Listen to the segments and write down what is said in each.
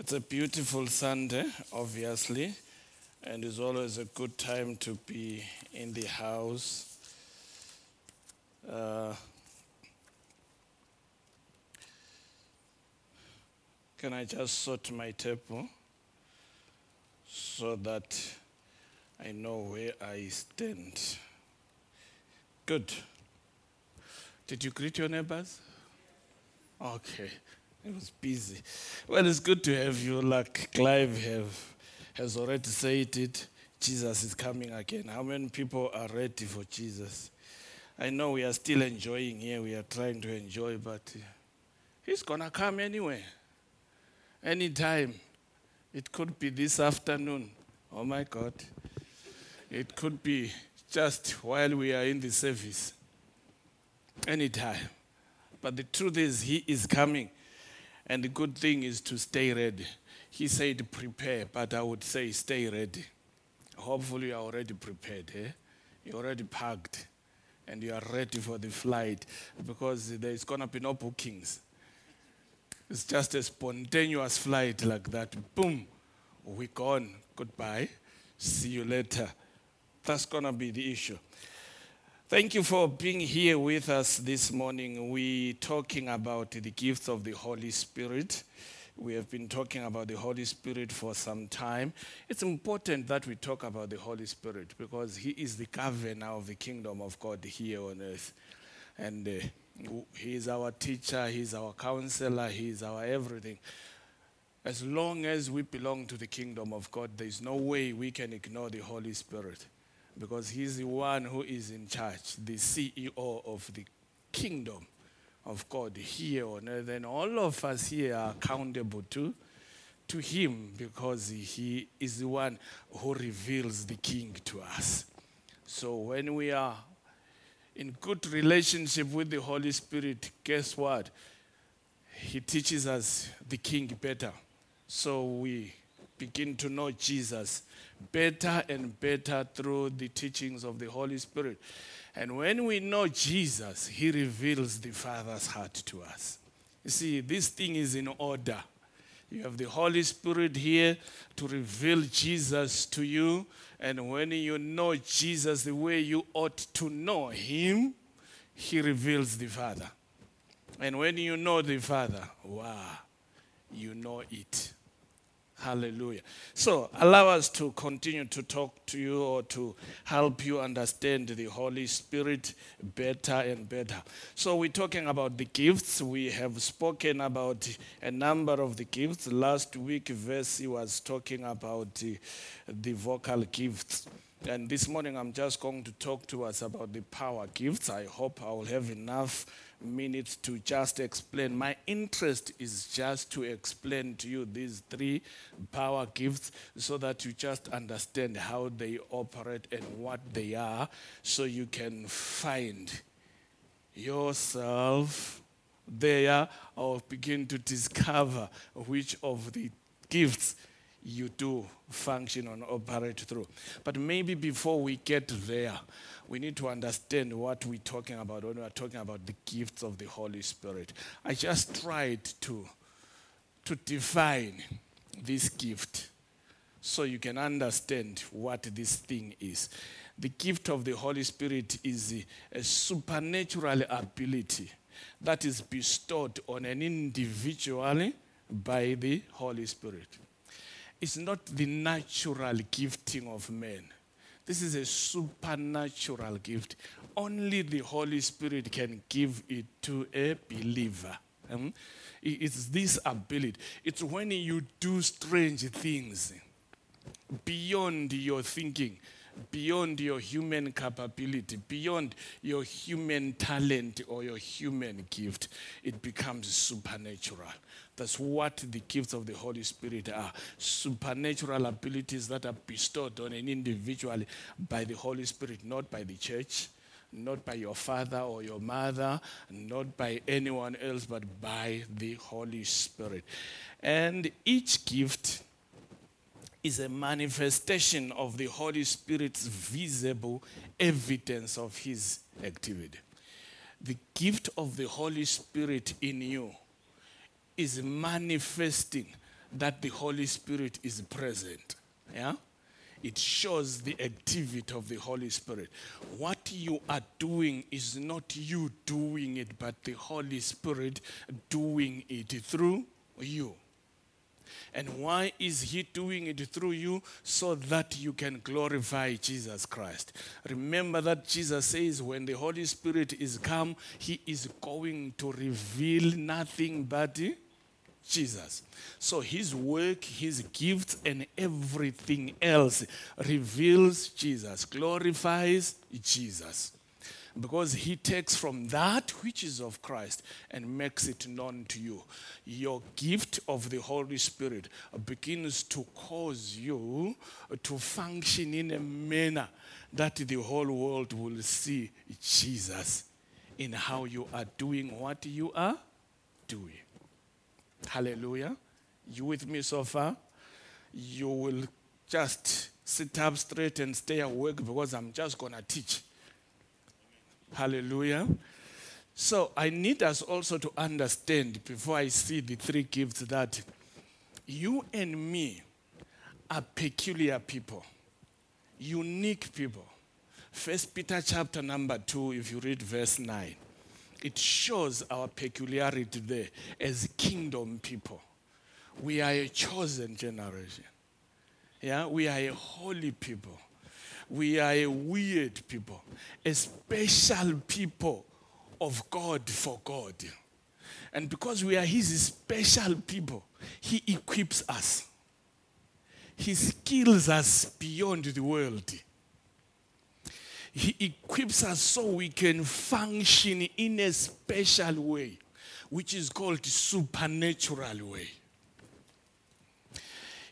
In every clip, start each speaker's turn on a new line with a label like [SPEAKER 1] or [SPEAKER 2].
[SPEAKER 1] It's a beautiful Sunday, obviously, and it's always a good time to be in the house. Uh, can I just sort my table so that I know where I stand? Good. Did you greet your neighbors? Okay. It was busy. Well, it's good to have you. Like Clive have, has already said it. Jesus is coming again. How many people are ready for Jesus? I know we are still enjoying here. We are trying to enjoy, but uh, he's gonna come anyway. Anytime. It could be this afternoon. Oh my God. It could be just while we are in the service. Anytime. But the truth is, he is coming. And the good thing is to stay ready. He said prepare, but I would say stay ready. Hopefully, you are already prepared. Eh? You're already packed and you are ready for the flight because there's going to be no bookings. It's just a spontaneous flight like that. Boom, we gone. Goodbye. See you later. That's going to be the issue. Thank you for being here with us this morning. We're talking about the gifts of the Holy Spirit. We have been talking about the Holy Spirit for some time. It's important that we talk about the Holy Spirit because He is the governor of the kingdom of God here on earth. And uh, He is our teacher, He is our counselor, He is our everything. As long as we belong to the kingdom of God, there is no way we can ignore the Holy Spirit because he's the one who is in charge, the CEO of the kingdom of God here on earth. And all of us here are accountable to, to him because he is the one who reveals the king to us. So when we are in good relationship with the Holy Spirit, guess what? He teaches us the king better. So we begin to know Jesus better and better through the teachings of the Holy Spirit. And when we know Jesus, He reveals the Father's heart to us. You see, this thing is in order. You have the Holy Spirit here to reveal Jesus to you. And when you know Jesus the way you ought to know Him, He reveals the Father. And when you know the Father, wow, you know it. Hallelujah. So, allow us to continue to talk to you or to help you understand the Holy Spirit better and better. So, we're talking about the gifts. We have spoken about a number of the gifts. Last week, Versi was talking about the, the vocal gifts. And this morning, I'm just going to talk to us about the power gifts. I hope I will have enough minutes to just explain. My interest is just to explain to you these three power gifts so that you just understand how they operate and what they are, so you can find yourself there or begin to discover which of the gifts you do function and operate through. But maybe before we get there, we need to understand what we're talking about when we're talking about the gifts of the Holy Spirit. I just tried to, to define this gift so you can understand what this thing is. The gift of the Holy Spirit is a supernatural ability that is bestowed on an individual by the Holy Spirit. It's not the natural gifting of men. This is a supernatural gift. Only the Holy Spirit can give it to a believer. Um, it's this ability. It's when you do strange things beyond your thinking, beyond your human capability, beyond your human talent or your human gift, it becomes supernatural. That's what the gifts of the Holy Spirit are supernatural abilities that are bestowed on an individual by the Holy Spirit, not by the church, not by your father or your mother, not by anyone else, but by the Holy Spirit. And each gift is a manifestation of the Holy Spirit's visible evidence of his activity. The gift of the Holy Spirit in you is manifesting that the Holy Spirit is present. Yeah? It shows the activity of the Holy Spirit. What you are doing is not you doing it, but the Holy Spirit doing it through you. And why is He doing it through you? So that you can glorify Jesus Christ. Remember that Jesus says, when the Holy Spirit is come, He is going to reveal nothing but Jesus. So his work, his gifts, and everything else reveals Jesus, glorifies Jesus. Because he takes from that which is of Christ and makes it known to you. Your gift of the Holy Spirit begins to cause you to function in a manner that the whole world will see Jesus in how you are doing what you are doing. Hallelujah. You with me so far? You will just sit up straight and stay awake because I'm just going to teach. Hallelujah. So I need us also to understand before I see the three gifts that you and me are peculiar people, unique people. First Peter chapter number 2 if you read verse 9 it shows our peculiarity there as kingdom people. We are a chosen generation. Yeah, we are a holy people. We are a weird people, a special people of God for God. And because we are His special people, He equips us. He skills us beyond the world. He equips us so we can function in a special way, which is called supernatural way.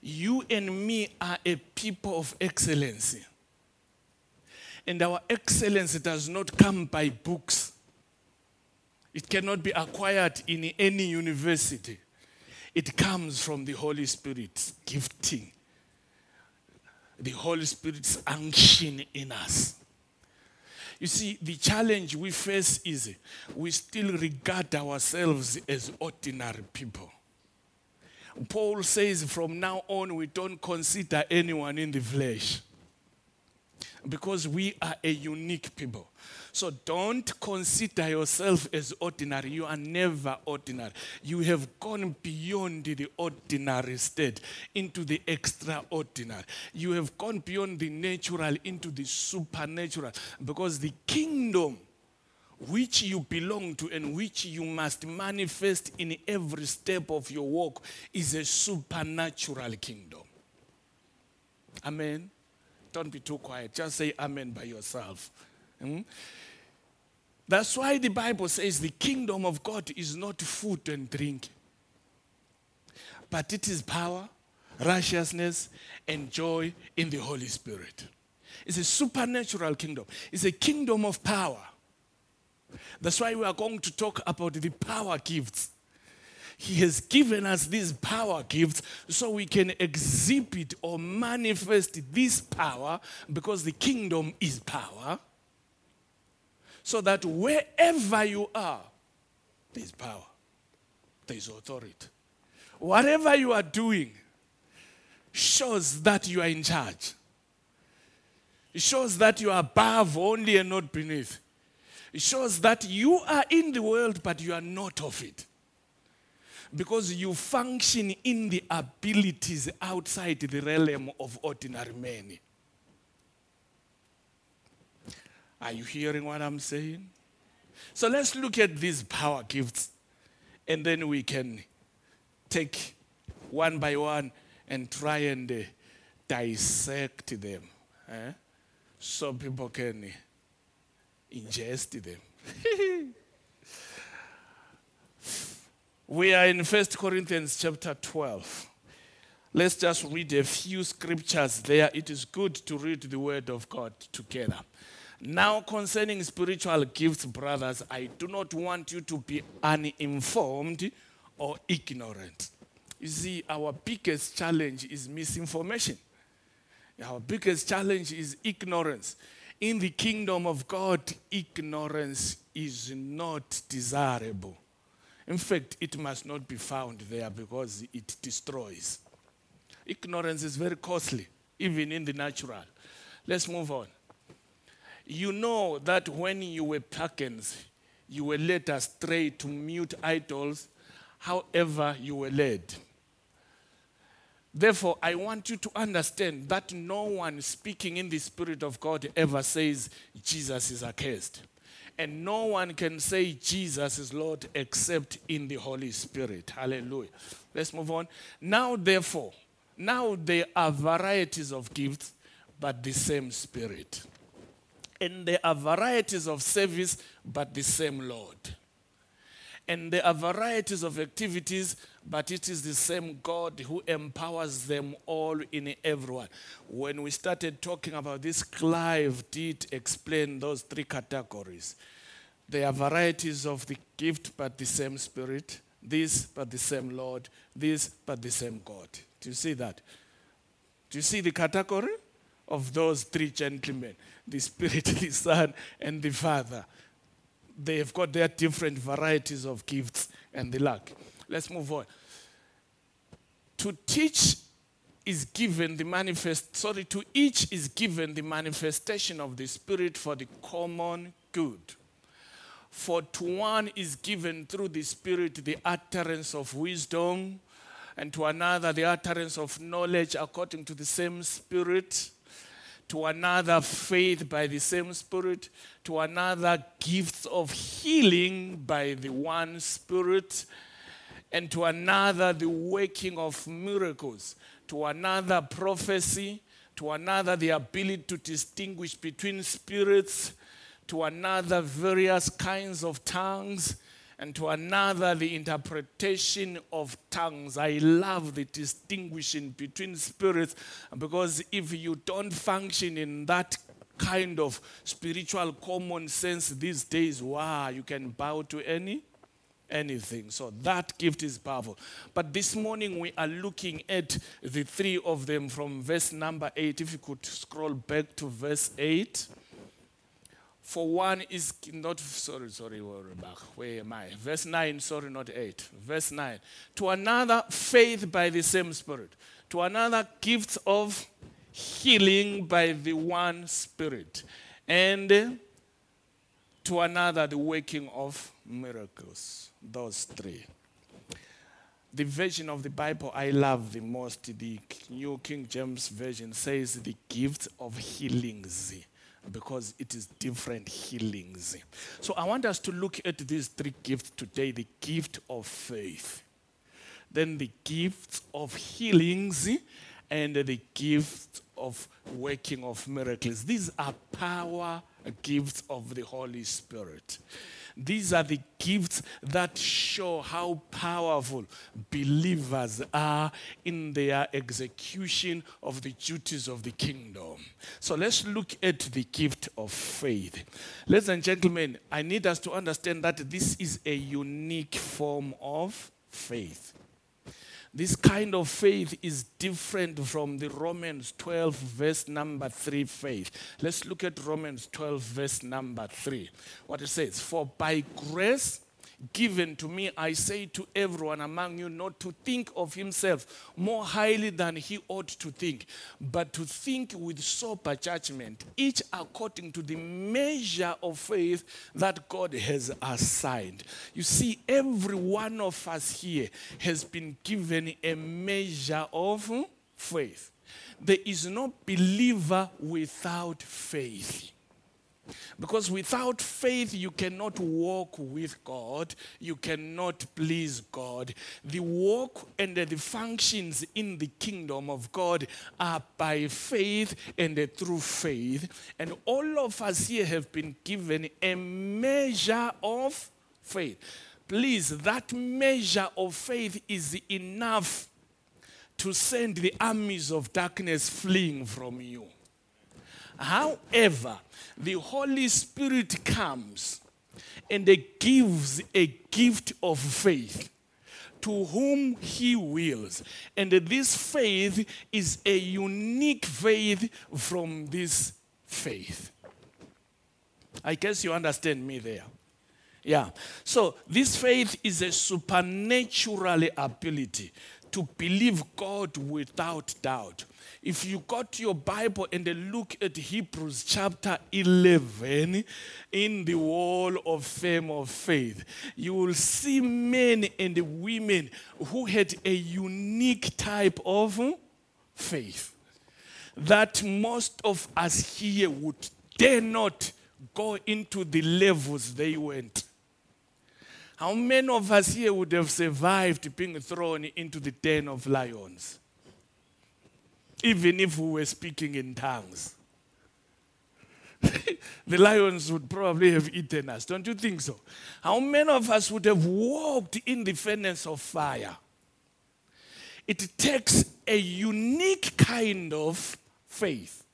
[SPEAKER 1] You and me are a people of excellency. And our excellence does not come by books. It cannot be acquired in any university. It comes from the Holy Spirit's gifting, the Holy Spirit's unction in us. You see, the challenge we face is we still regard ourselves as ordinary people. Paul says from now on, we don't consider anyone in the flesh because we are a unique people. So don't consider yourself as ordinary. You are never ordinary. You have gone beyond the ordinary state into the extraordinary. You have gone beyond the natural into the supernatural because the kingdom which you belong to and which you must manifest in every step of your walk is a supernatural kingdom. Amen. Don't be too quiet. Just say amen by yourself. Hmm? That's why the Bible says the kingdom of God is not food and drink, but it is power, righteousness, and joy in the Holy Spirit. It's a supernatural kingdom, it's a kingdom of power. That's why we are going to talk about the power gifts. He has given us these power gifts so we can exhibit or manifest this power because the kingdom is power so that wherever you are, there's power, there's authority. Whatever you are doing shows that you are in charge. It shows that you are above only and not beneath. It shows that you are in the world, but you are not of it. Because you function in the abilities outside the realm of ordinary men. Are you hearing what I'm saying? So let's look at these power gifts and then we can take one by one and try and uh, dissect them eh? so people can ingest them. we are in 1 Corinthians chapter 12. Let's just read a few scriptures there. It is good to read the word of God together. Now, concerning spiritual gifts, brothers, I do not want you to be uninformed or ignorant. You see, our biggest challenge is misinformation. Our biggest challenge is ignorance. In the kingdom of God, ignorance is not desirable. In fact, it must not be found there because it destroys. Ignorance is very costly, even in the natural. Let's move on. You know that when you were pagans, you were led astray to mute idols, however, you were led. Therefore, I want you to understand that no one speaking in the Spirit of God ever says Jesus is accursed. And no one can say Jesus is Lord except in the Holy Spirit. Hallelujah. Let's move on. Now, therefore, now there are varieties of gifts, but the same Spirit. And there are varieties of service, but the same Lord. And there are varieties of activities, but it is the same God who empowers them all in everyone. When we started talking about this, Clive did explain those three categories. There are varieties of the gift, but the same Spirit. This, but the same Lord. This, but the same God. Do you see that? Do you see the category of those three gentlemen? The Spirit, the Son, and the Father. They have got their different varieties of gifts and the like. Let's move on. To teach is given the manifest, sorry, to each is given the manifestation of the Spirit for the common good. For to one is given through the Spirit the utterance of wisdom, and to another the utterance of knowledge according to the same Spirit, to another faith by the same Spirit, to another gifts of healing by the one Spirit, and to another the working of miracles, to another prophecy, to another the ability to distinguish between spirits, to another various kinds of tongues and to another the interpretation of tongues. I love the distinguishing between spirits because if you don't function in that kind of spiritual common sense these days, wow, you can bow to any anything. So that gift is powerful. But this morning we are looking at the three of them from verse number 8. If you could scroll back to verse 8. For one is not, sorry, sorry, where am I? Verse 9, sorry, not 8. Verse 9. To another, faith by the same Spirit. To another, gifts of healing by the one Spirit. And to another, the working of miracles. Those three. The version of the Bible I love the most, the New King James Version, says the gift of healings because it is different healings. So I want us to look at these three gifts today the gift of faith, then the gift of healings, and the gift of working of miracles. These are power gifts of the Holy Spirit. These are the gifts that show how powerful believers are in their execution of the duties of the kingdom. So let's look at the gift of faith. Ladies and gentlemen, I need us to understand that this is a unique form of faith. This kind of faith is different from the Romans 12, verse number 3 faith. Let's look at Romans 12, verse number 3. What it says For by grace, given to me, I say to everyone among you not to think of himself more highly than he ought to think, but to think with sober judgment, each according to the measure of faith that God has assigned. You see, every one of us here has been given a measure of faith. There is no believer without faith. Because without faith, you cannot walk with God, you cannot please God. The walk and the functions in the kingdom of God are by faith and through faith. And all of us here have been given a measure of faith. Please, that measure of faith is enough to send the armies of darkness fleeing from you. However, the Holy Spirit comes and gives a gift of faith to whom he wills. And this faith is a unique faith from this faith. I guess you understand me there. Yeah. So this faith is a supernatural ability to believe God without doubt. If you got your Bible and look at Hebrews chapter 11 in the wall of fame of faith, you will see men and women who had a unique type of faith that most of us here would dare not go into the levels they went. How many of us here would have survived being thrown into the den of lions? Even if we were speaking in tongues. the lions would probably have eaten us, don't you think so? How many of us would have walked in the furnace of fire? It takes a unique kind of faith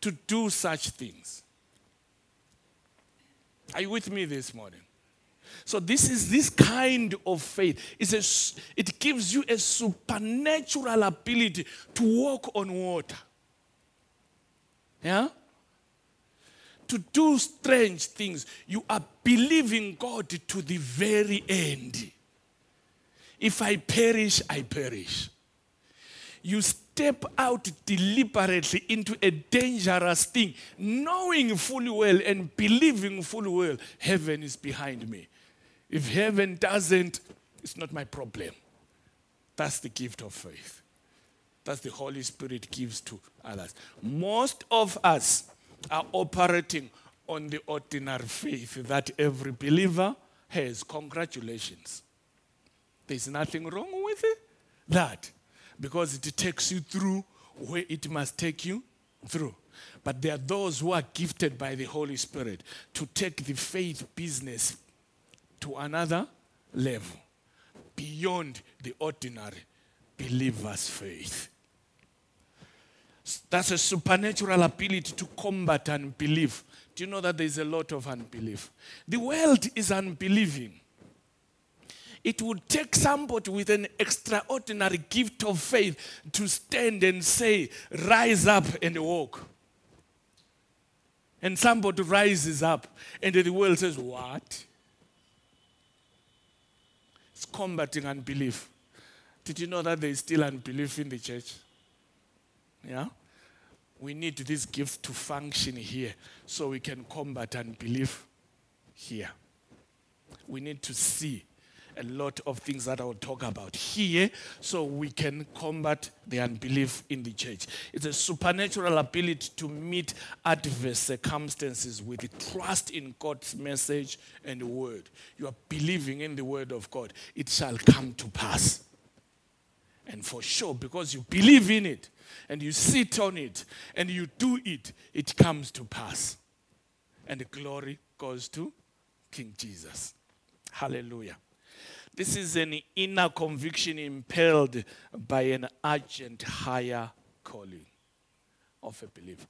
[SPEAKER 1] to do such things. Are you with me this morning? So this is this kind of faith. It's a, it gives you a supernatural ability to walk on water. Yeah? To do strange things. You are believing God to the very end. If I perish, I perish. You step out deliberately into a dangerous thing, knowing fully well and believing fully well heaven is behind me. If heaven doesn't, it's not my problem. That's the gift of faith. That's the Holy Spirit gives to others. Most of us are operating on the ordinary faith that every believer has. Congratulations. There's nothing wrong with it. That. Because it takes you through where it must take you through. But there are those who are gifted by the Holy Spirit to take the faith business to another level beyond the ordinary believer's faith. That's a supernatural ability to combat unbelief. Do you know that there's a lot of unbelief? The world is unbelieving. It would take somebody with an extraordinary gift of faith to stand and say, Rise up and walk. And somebody rises up, and the world says, What? Combating unbelief. Did you know that there is still unbelief in the church? Yeah? We need this gift to function here so we can combat unbelief here. We need to see a lot of things that I will talk about here so we can combat the unbelief in the church. It's a supernatural ability to meet adverse circumstances with trust in God's message and word. You are believing in the word of God, it shall come to pass. And for sure, because you believe in it and you sit on it and you do it, it comes to pass. And the glory goes to King Jesus. Hallelujah. This is an inner conviction impelled by an urgent higher calling of a believer.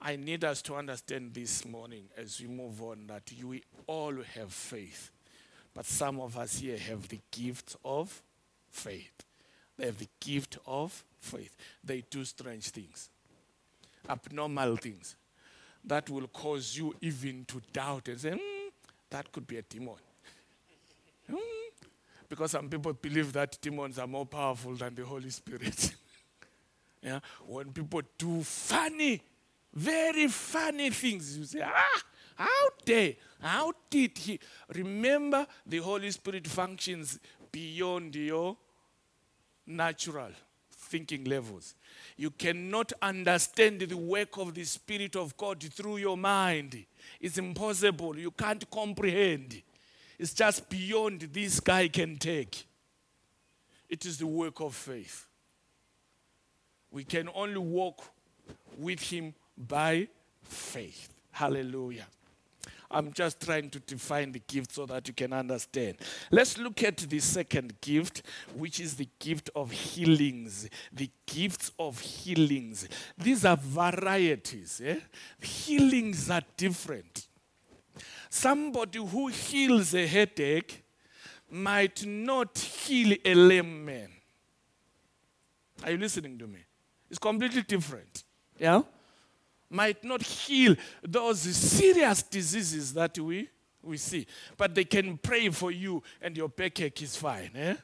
[SPEAKER 1] I need us to understand this morning as we move on that we all have faith. But some of us here have the gift of faith. They have the gift of faith. They do strange things, abnormal things that will cause you even to doubt and say, mm, that could be a demon. Mm, because some people believe that demons are more powerful than the Holy Spirit. yeah? When people do funny, very funny things, you say, ah, how dare, how did he? Remember, the Holy Spirit functions beyond your natural thinking levels. You cannot understand the work of the Spirit of God through your mind. It's impossible. You can't comprehend. It's just beyond this guy can take. It is the work of faith. We can only walk with him by faith. Hallelujah. I'm just trying to define the gift so that you can understand. Let's look at the second gift, which is the gift of healings. The gifts of healings. These are varieties. Eh? Healings are different. Somebody who heals a headache might not heal a lame man. Are you listening to me? It's completely different. Yeah? Might not heal those serious diseases that we we see. But they can pray for you and your backache is fine. Eh?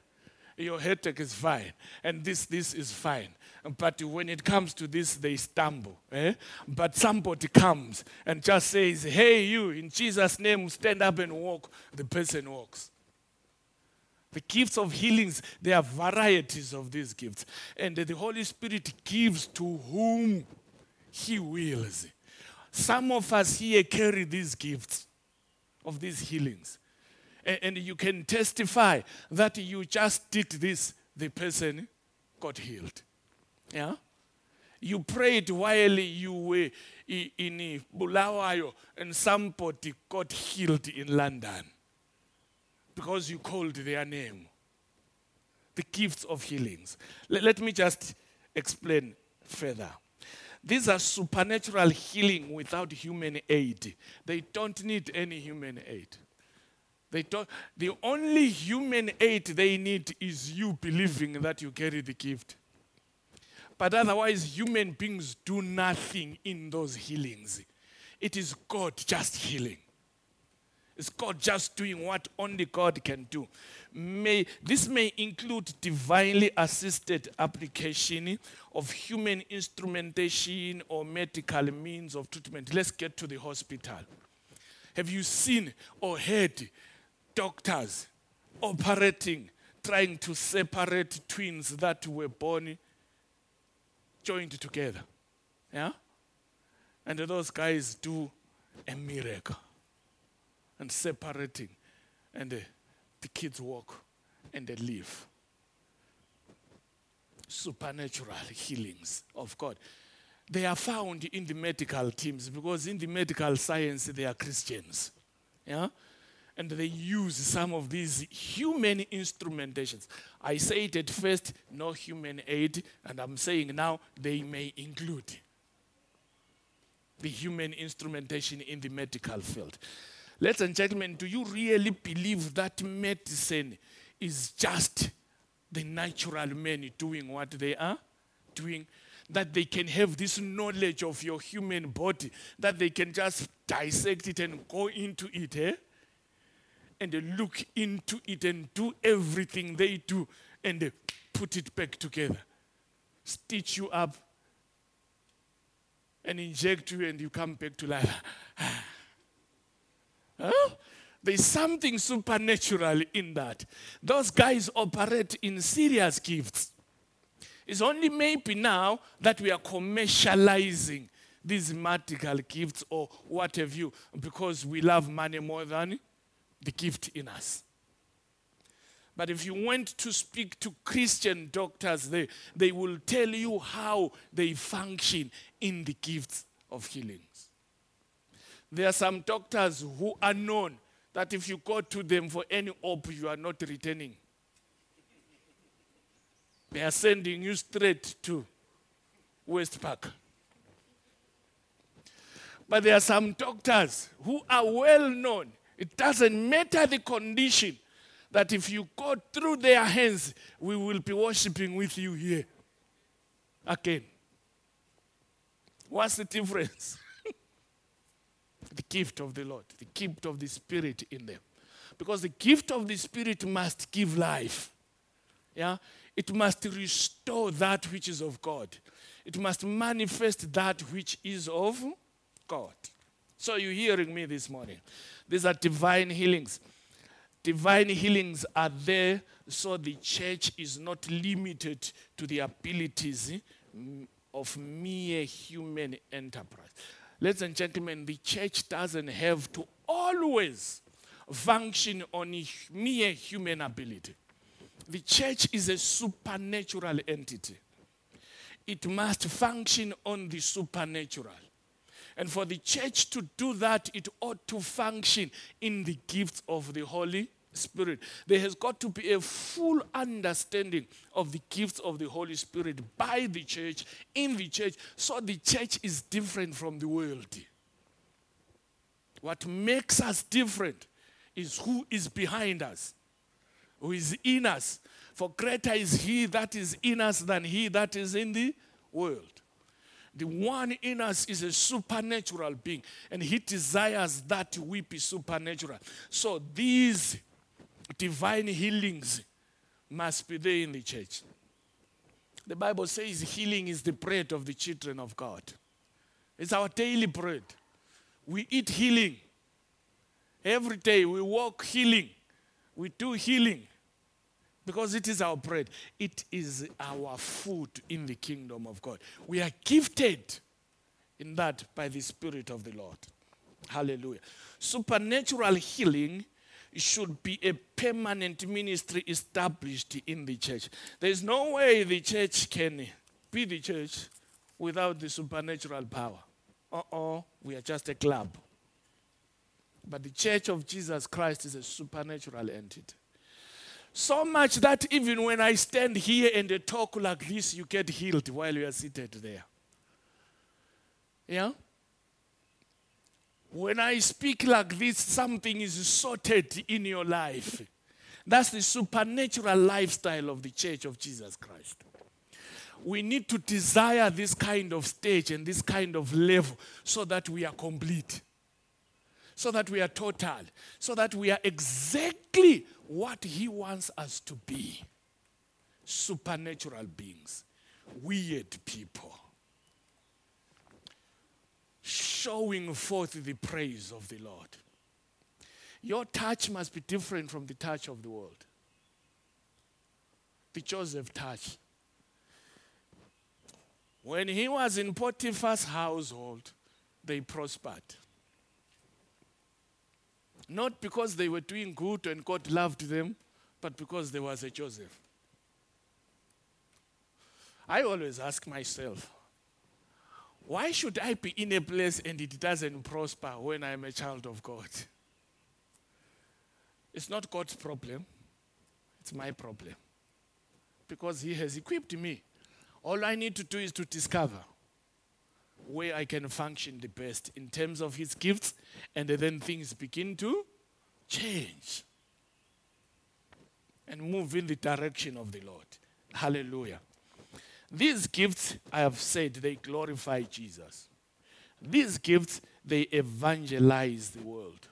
[SPEAKER 1] Your headache is fine. And this, this is fine. But when it comes to this, they stumble. Eh? But somebody comes and just says, Hey, you, in Jesus' name, stand up and walk. The person walks. The gifts of healings, there are varieties of these gifts. And the Holy Spirit gives to whom He wills. Some of us here carry these gifts of these healings. And, and you can testify that you just did this, the person got healed. Yeah? You prayed while you were in Bulawayo and somebody got healed in London because you called their name. The gifts of healings. Let, let me just explain further. These are supernatural healing without human aid. They don't need any human aid. They don't, the only human aid they need is you believing that you carry the gift. But otherwise, human beings do nothing in those healings. It is God just healing. It's God just doing what only God can do. May, this may include divinely assisted application of human instrumentation or medical means of treatment. Let's get to the hospital. Have you seen or heard doctors operating, trying to separate twins that were born joined together? Yeah? And those guys do a miracle and separating, and the, the kids walk and they live. Supernatural healings of God. They are found in the medical teams because in the medical science they are Christians. Yeah? And they use some of these human instrumentations. I said at first, no human aid, and I'm saying now they may include the human instrumentation in the medical field. Ladies and gentlemen, do you really believe that medicine is just the natural men doing what they are doing? That they can have this knowledge of your human body, that they can just dissect it and go into it, eh? And look into it and do everything they do and put it back together, stitch you up, and inject you, and you come back to life. Huh? There's something supernatural in that. Those guys operate in serious gifts. It's only maybe now that we are commercializing these magical gifts or what have you because we love money more than the gift in us. But if you went to speak to Christian doctors, they, they will tell you how they function in the gifts of healing. There are some doctors who are known that if you go to them for any op, you are not returning. They are sending you straight to West Park. But there are some doctors who are well known. It doesn't matter the condition, that if you go through their hands, we will be worshiping with you here again. What's the difference? the gift of the Lord, the gift of the Spirit in them. Because the gift of the Spirit must give life. Yeah? It must restore that which is of God. It must manifest that which is of God. So you're hearing me this morning. These are divine healings. Divine healings are there so the church is not limited to the abilities mm, of mere human enterprise. Ladies and gentlemen, the church doesn't have to always function on mere human ability. The church is a supernatural entity. It must function on the supernatural. And for the church to do that, it ought to function in the gifts of the Holy Spirit. There has got to be a full understanding of the gifts of the Holy Spirit by the church, in the church, so the church is different from the world. What makes us different is who is behind us, who is in us. For greater is he that is in us than he that is in the world. The one in us is a supernatural being, and he desires that we be supernatural. So these divine healings must be there in the church. The Bible says healing is the bread of the children of God. It's our daily bread. We eat healing. Every day we walk healing. We do healing because it is our bread. It is our food in the kingdom of God. We are gifted in that by the Spirit of the Lord. Hallelujah. Supernatural healing should be a permanent ministry established in the church. There is no way the church can be the church without the supernatural power. Uh oh, we are just a club. But the church of Jesus Christ is a supernatural entity. So much that even when I stand here and talk like this, you get healed while you are seated there. Yeah? When I speak like this, something is sorted in your life. That's the supernatural lifestyle of the church of Jesus Christ. We need to desire this kind of stage and this kind of level so that we are complete, so that we are total, so that we are exactly what He wants us to be supernatural beings, weird people showing forth the praise of the Lord. Your touch must be different from the touch of the world. The Joseph touch. When he was in Potiphar's household, they prospered. Not because they were doing good and God loved them, but because there was a Joseph. I always ask myself, why should I be in a place and it doesn't prosper when I'm a child of God? It's not God's problem, it's my problem. Because He has equipped me. All I need to do is to discover where I can function the best in terms of His gifts, and then things begin to change and move in the direction of the Lord. Hallelujah. These gifts, I have said, they glorify Jesus. These gifts, they evangelize the world.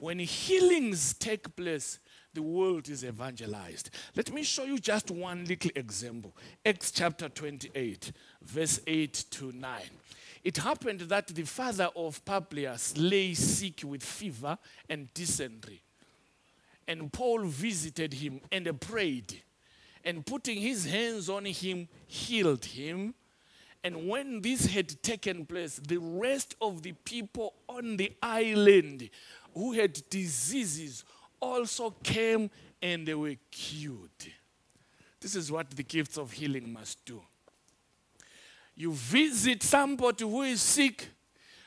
[SPEAKER 1] When healings take place, the world is evangelized. Let me show you just one little example. Acts chapter 28, verse 8 to 9. It happened that the father of Publius lay sick with fever and dysentery. And Paul visited him and prayed and putting his hands on him, healed him. And when this had taken place, the rest of the people on the island who had diseases also came and they were cured. This is what the gifts of healing must do. You visit somebody who is sick,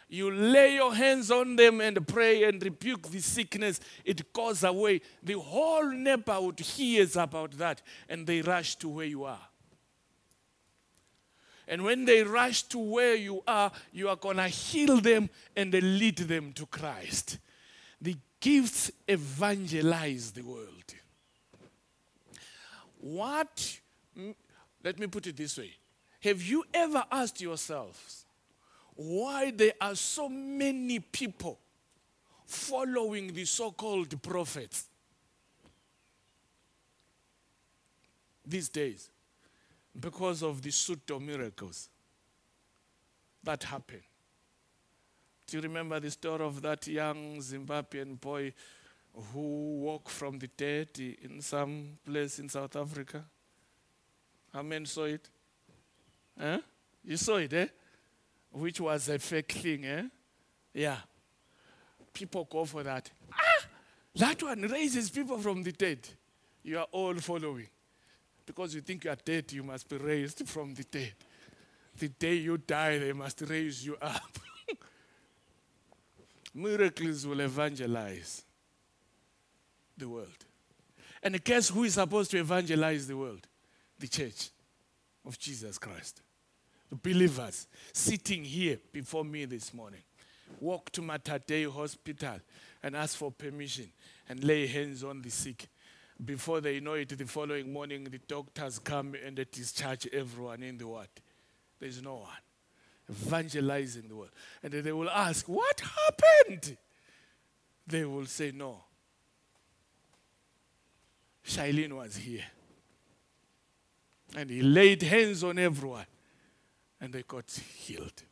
[SPEAKER 1] you lay your hands on them and pray and rebuke the sickness, it goes away. The whole neighborhood hears about that and they rush to where you are. And when they rush to where you are, you are going to heal them and lead them to Christ. The gifts evangelize the world. What, let me put it this way. Have you ever asked yourselves, why there are so many people following the so called prophets these days because of the pseudo miracles that happen. Do you remember the story of that young Zimbabwean boy who woke from the dead in some place in South Africa? How many saw it? Huh? You saw it, eh? which was a fake thing, eh? Yeah. People go for that. Ah, that one raises people from the dead. You are all following. Because you think you are dead, you must be raised from the dead. The day you die, they must raise you up. Miracles will evangelize the world. And guess who is supposed to evangelize the world? The church of Jesus Christ believers sitting here before me this morning walk to Mater Dei Hospital and ask for permission and lay hands on the sick. Before they know it, the following morning, the doctors come and they discharge everyone in the ward. There's no one. evangelizing the world. And they will ask, What happened? They will say, No. Shailene was here. And he laid hands on everyone. And they got healed.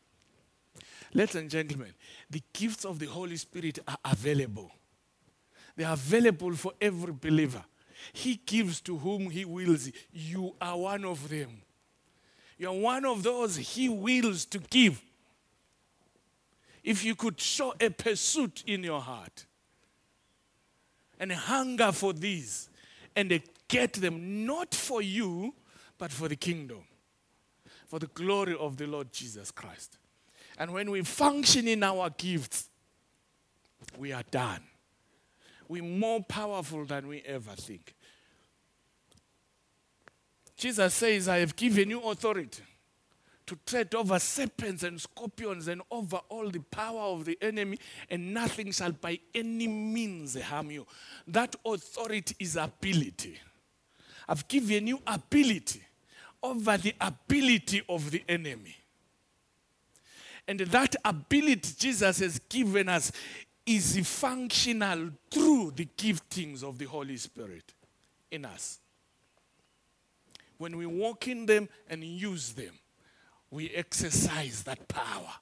[SPEAKER 1] Ladies and gentlemen, the gifts of the Holy Spirit are available. They are available for every believer. He gives to whom He wills. You are one of them. You are one of those He wills to give. If you could show a pursuit in your heart and a hunger for these and get them not for you, but for the kingdom, for the glory of the Lord Jesus Christ. And when we function in our gifts, we are done. We're more powerful than we ever think. Jesus says, I have given you authority to tread over serpents and scorpions and over all the power of the enemy, and nothing shall by any means harm you. That authority is ability. I've given you ability over the ability of the enemy. And that ability Jesus has given us is functional through the giftings of the Holy Spirit in us. When we walk in them and use them, we exercise that power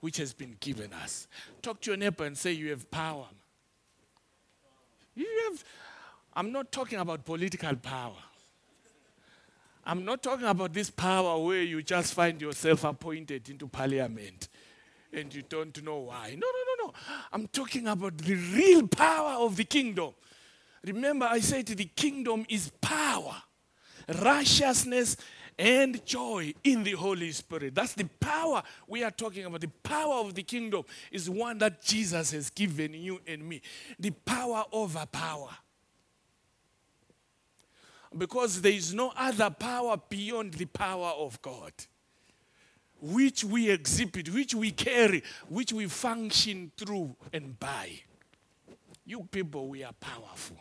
[SPEAKER 1] which has been given us. Talk to your neighbor and say, You have power. You have, I'm not talking about political power. I'm not talking about this power where you just find yourself appointed into parliament and you don't know why. No, no, no, no. I'm talking about the real power of the kingdom. Remember, I said the kingdom is power, righteousness, and joy in the Holy Spirit. That's the power we are talking about. The power of the kingdom is one that Jesus has given you and me. The power over power because there is no other power beyond the power of God, which we exhibit, which we carry, which we function through and by. You people, we are powerful.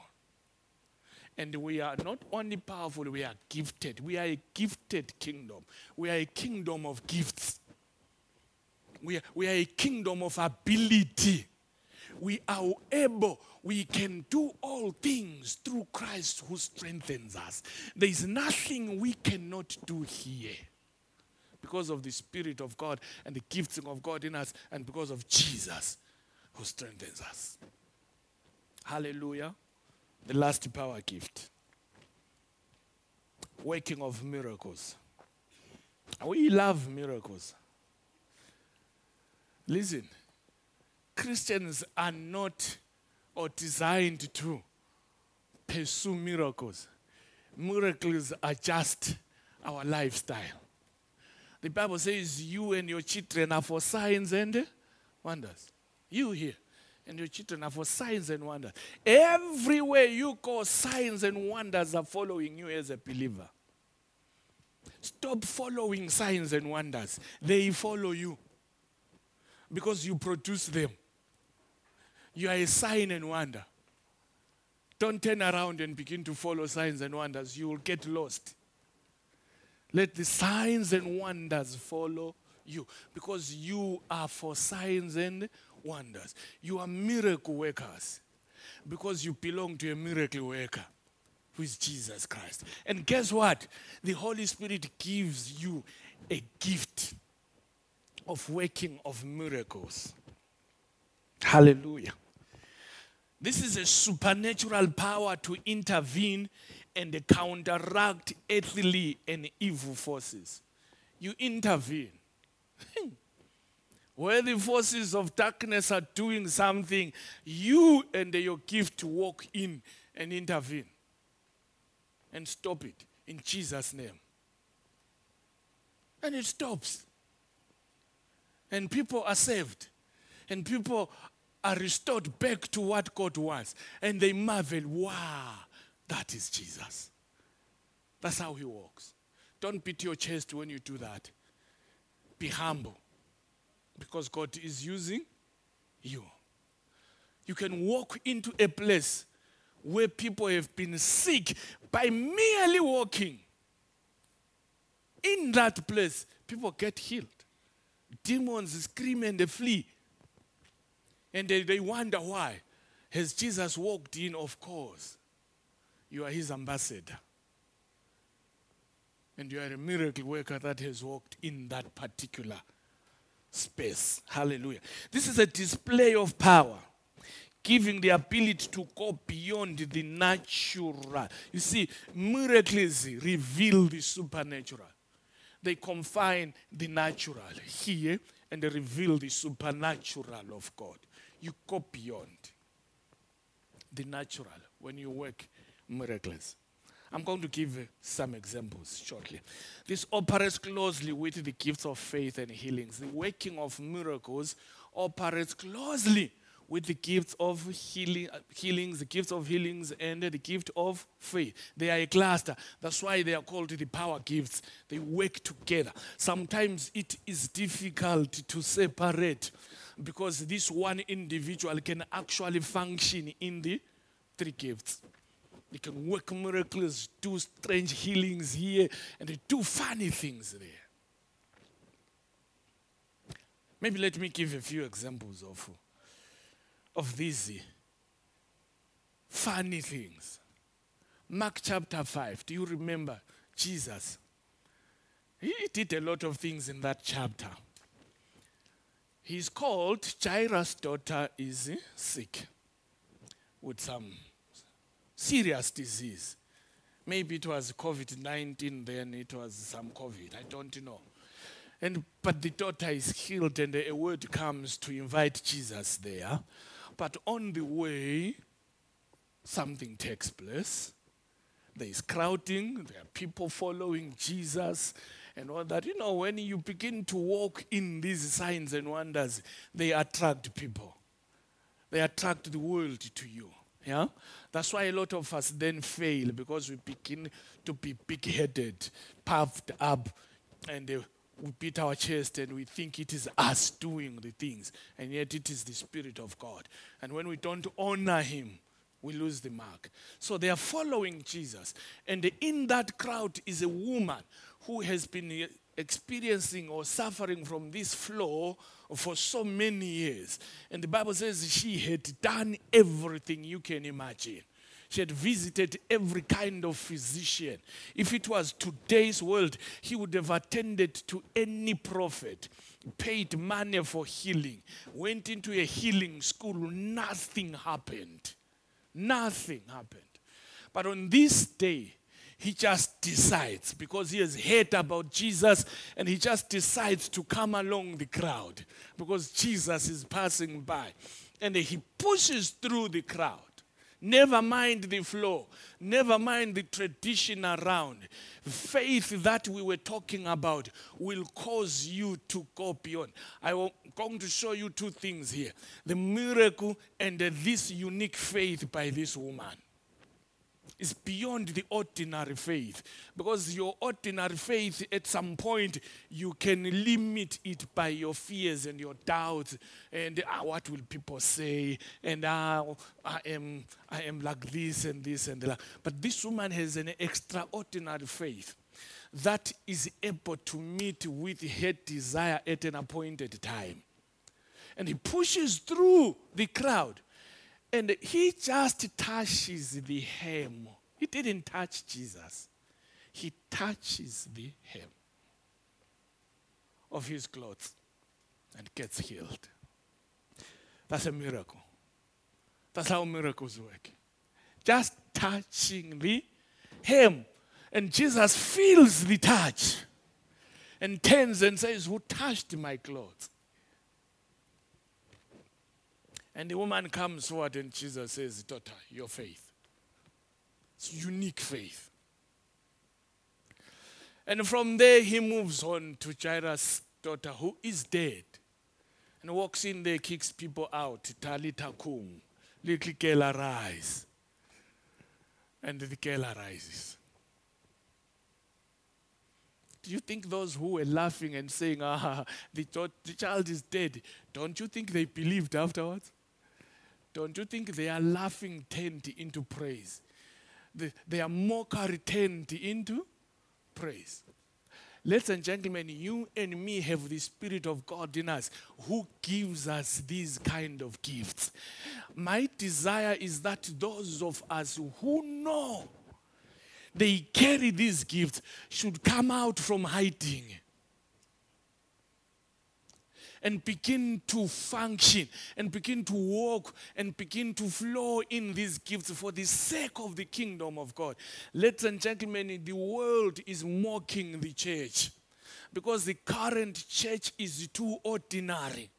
[SPEAKER 1] And we are not only powerful, we are gifted. We are a gifted kingdom. We are a kingdom of gifts. We are, we are a kingdom of ability. We are able we can do all things through Christ who strengthens us. There is nothing we cannot do here because of the Spirit of God and the gifting of God in us, and because of Jesus who strengthens us. Hallelujah. The last power gift working of miracles. We love miracles. Listen, Christians are not or designed to pursue miracles. Miracles are just our lifestyle. The Bible says you and your children are for signs and wonders. You here and your children are for signs and wonders. Everywhere you go, signs and wonders are following you as a believer. Stop following signs and wonders, they follow you because you produce them. You are a sign and wonder. Don't turn around and begin to follow signs and wonders. You will get lost. Let the signs and wonders follow you because you are for signs and wonders. You are miracle workers because you belong to a miracle worker who is Jesus Christ. And guess what? The Holy Spirit gives you a gift of working of miracles. Hallelujah. This is a supernatural power to intervene and counteract earthly and evil forces. You intervene. Where the forces of darkness are doing something, you and your gift walk in and intervene and stop it in Jesus' name. And it stops. And people are saved. And people are restored back to what God wants. And they marvel, wow, that is Jesus. That's how he walks. Don't beat your chest when you do that. Be humble because God is using you. You can walk into a place where people have been sick by merely walking. In that place, people get healed. demons scream and they flee. And they, they wonder why. Has Jesus walked in? Of course. You are his ambassador. And you are a miracle worker that has walked in that particular space. Hallelujah. This is a display of power, giving the ability to go beyond the natural. You see, miracles reveal the supernatural, they confine the natural here and they reveal the supernatural of God. You go beyond the natural when you work miracles. I'm going to give some examples shortly. This operates closely with the gifts of faith and healings. The working of miracles operates closely with the gifts of healing, uh, healings, the gifts of healings, and the gift of faith. They are a cluster. That's why they are called the power gifts. They work together. Sometimes it is difficult to separate because this one individual can actually function in the three gifts. They can work miracles, do strange healings here, and they do funny things there. Maybe let me give a few examples of, of these funny things. Mark chapter 5, do you remember Jesus? He did a lot of things in that chapter. He's called Jairus' daughter is sick with some serious disease. Maybe it was COVID 19, then it was some COVID. I don't know. And, but the daughter is healed, and a word comes to invite Jesus there. But on the way, something takes place. There is crowding, there are people following Jesus, and all that. You know, when you begin to walk in these signs and wonders, they attract people, they attract the world to you. Yeah? That's why a lot of us then fail because we begin to be big headed, puffed up, and uh, we beat our chest and we think it is us doing the things, and yet it is the Spirit of God. And when we don't honor Him, we lose the mark. So they are following Jesus. And in that crowd is a woman who has been experiencing or suffering from this flaw for so many years. And the Bible says she had done everything you can imagine. She had visited every kind of physician. If it was today's world, he would have attended to any prophet, paid money for healing, went into a healing school, nothing happened. Nothing happened. But on this day, he just decides because he has heard about Jesus and he just decides to come along the crowd because Jesus is passing by. And he pushes through the crowd. Never mind the flow, never mind the tradition around. Faith that we were talking about will cause you to go beyond. I'm going to show you two things here the miracle and this unique faith by this woman is beyond the ordinary faith. Because your ordinary faith, at some point, you can limit it by your fears and your doubts and ah, what will people say and ah, I, am, I am like this and this and that. But this woman has an extraordinary faith that is able to meet with her desire at an appointed time. And he pushes through the crowd and he just touches the hem. He didn't touch Jesus, he touches the hem of his clothes and gets healed. That's a miracle. That's how miracles work. Just touching the hem. And Jesus feels the touch and turns and says, Who touched my clothes? And the woman comes forward and Jesus says, Daughter, your faith. It's unique faith. And from there, he moves on to Jairus' daughter, who is dead. And walks in there, kicks people out. Talita kum. Little girl arise. And the girl arises. Do you think those who were laughing and saying, ah, the, the child is dead, don't you think they believed afterwards? Don't you think they are laughing turned into praise? The, their mockery turned into praise. Ladies and gentlemen, you and me have the Spirit of God in us who gives us these kind of gifts. My desire is that those of us who know they carry these gifts should come out from hiding and begin to function and begin to walk and begin to flow in these gifts for the sake of the kingdom of God. Ladies and gentlemen, the world is mocking the church because the current church is too ordinary.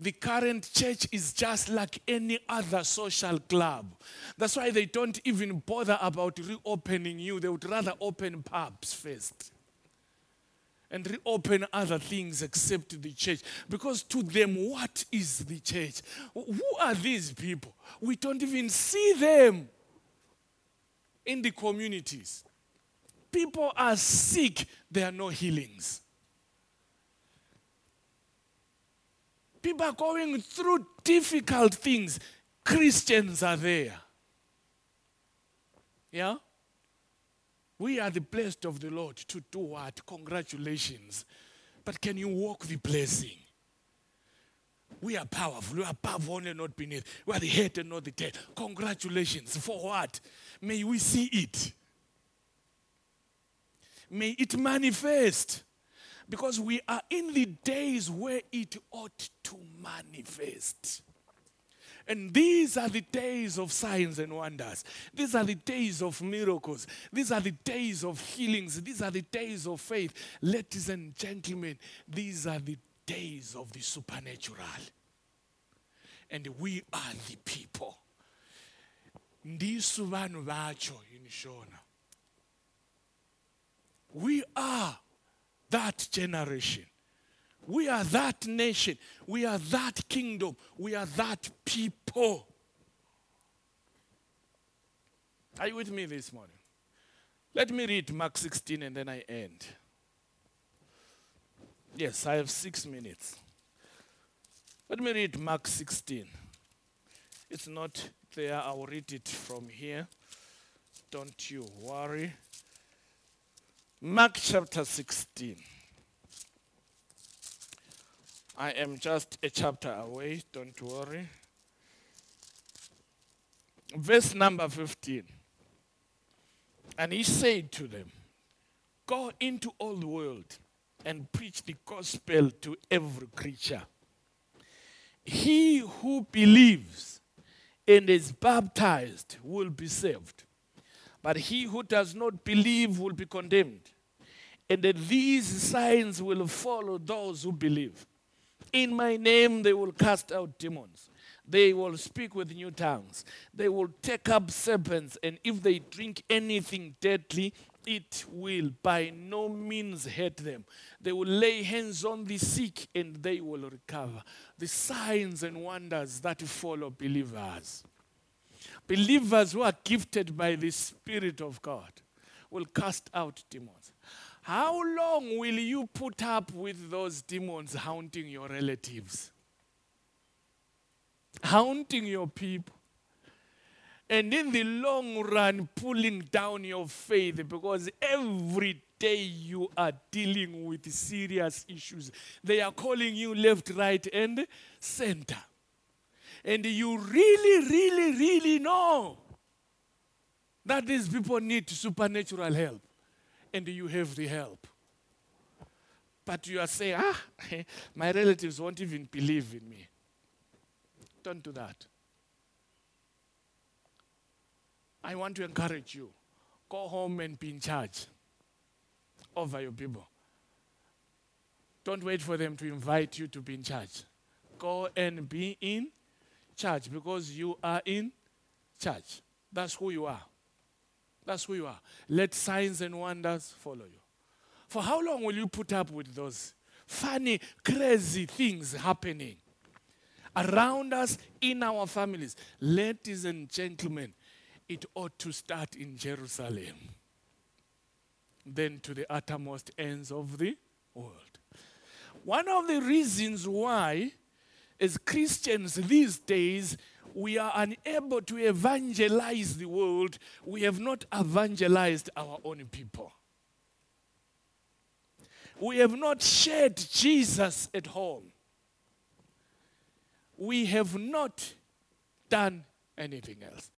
[SPEAKER 1] The current church is just like any other social club. That's why they don't even bother about reopening you. They would rather open pubs first and reopen other things except the church. Because to them, what is the church? Who are these people? We don't even see them in the communities. People are sick, there are no healings. People are going through difficult things. Christians are there. Yeah? We are the blessed of the Lord to do what? Congratulations. But can you walk the blessing? We are powerful. We are above only, not beneath. We are the head and not the tail. Congratulations. For what? May we see it. May it manifest. Because we are in the days where it ought to manifest. And these are the days of signs and wonders. These are the days of miracles. These are the days of healings. These are the days of faith. Ladies and gentlemen, these are the days of the supernatural. And we are the people. Ndisu vacho inishona. We are that generation. We are that nation. We are that kingdom. We are that people. Are you with me this morning? Let me read Mark 16 and then I end. Yes, I have six minutes. Let me read Mark 16. It's not there, I'll read it from here. Don't you worry. Mark chapter 16. I am just a chapter away, don't worry. Verse number 15. And he said to them, Go into all the world and preach the gospel to every creature. He who believes and is baptized will be saved, but he who does not believe will be condemned. And that these signs will follow those who believe. In my name, they will cast out demons. They will speak with new tongues. They will take up serpents, and if they drink anything deadly, it will by no means hurt them. They will lay hands on the sick and they will recover. The signs and wonders that follow believers. Believers who are gifted by the Spirit of God will cast out demons. How long will you put up with those demons haunting your relatives? Haunting your people? And in the long run, pulling down your faith because every day you are dealing with serious issues. They are calling you left, right, and center. And you really, really, really know that these people need supernatural help and you have the help. But you are saying, ah, my relatives won't even believe in me. Don't do that. I want to encourage you go home and be in charge over your people. Don't wait for them to invite you to be in charge. Go and be in charge because you are in charge. That's who you are. That's who you are. Let signs and wonders follow you. For how long will you put up with those funny, crazy things happening around us in our families? Ladies and gentlemen, it ought to start in Jerusalem, then to the uttermost ends of the world. One of the reasons why, as Christians these days, we are unable to evangelize the world, we have not evangelized our own people. we have not shared Jesus at home. We have not done anything else.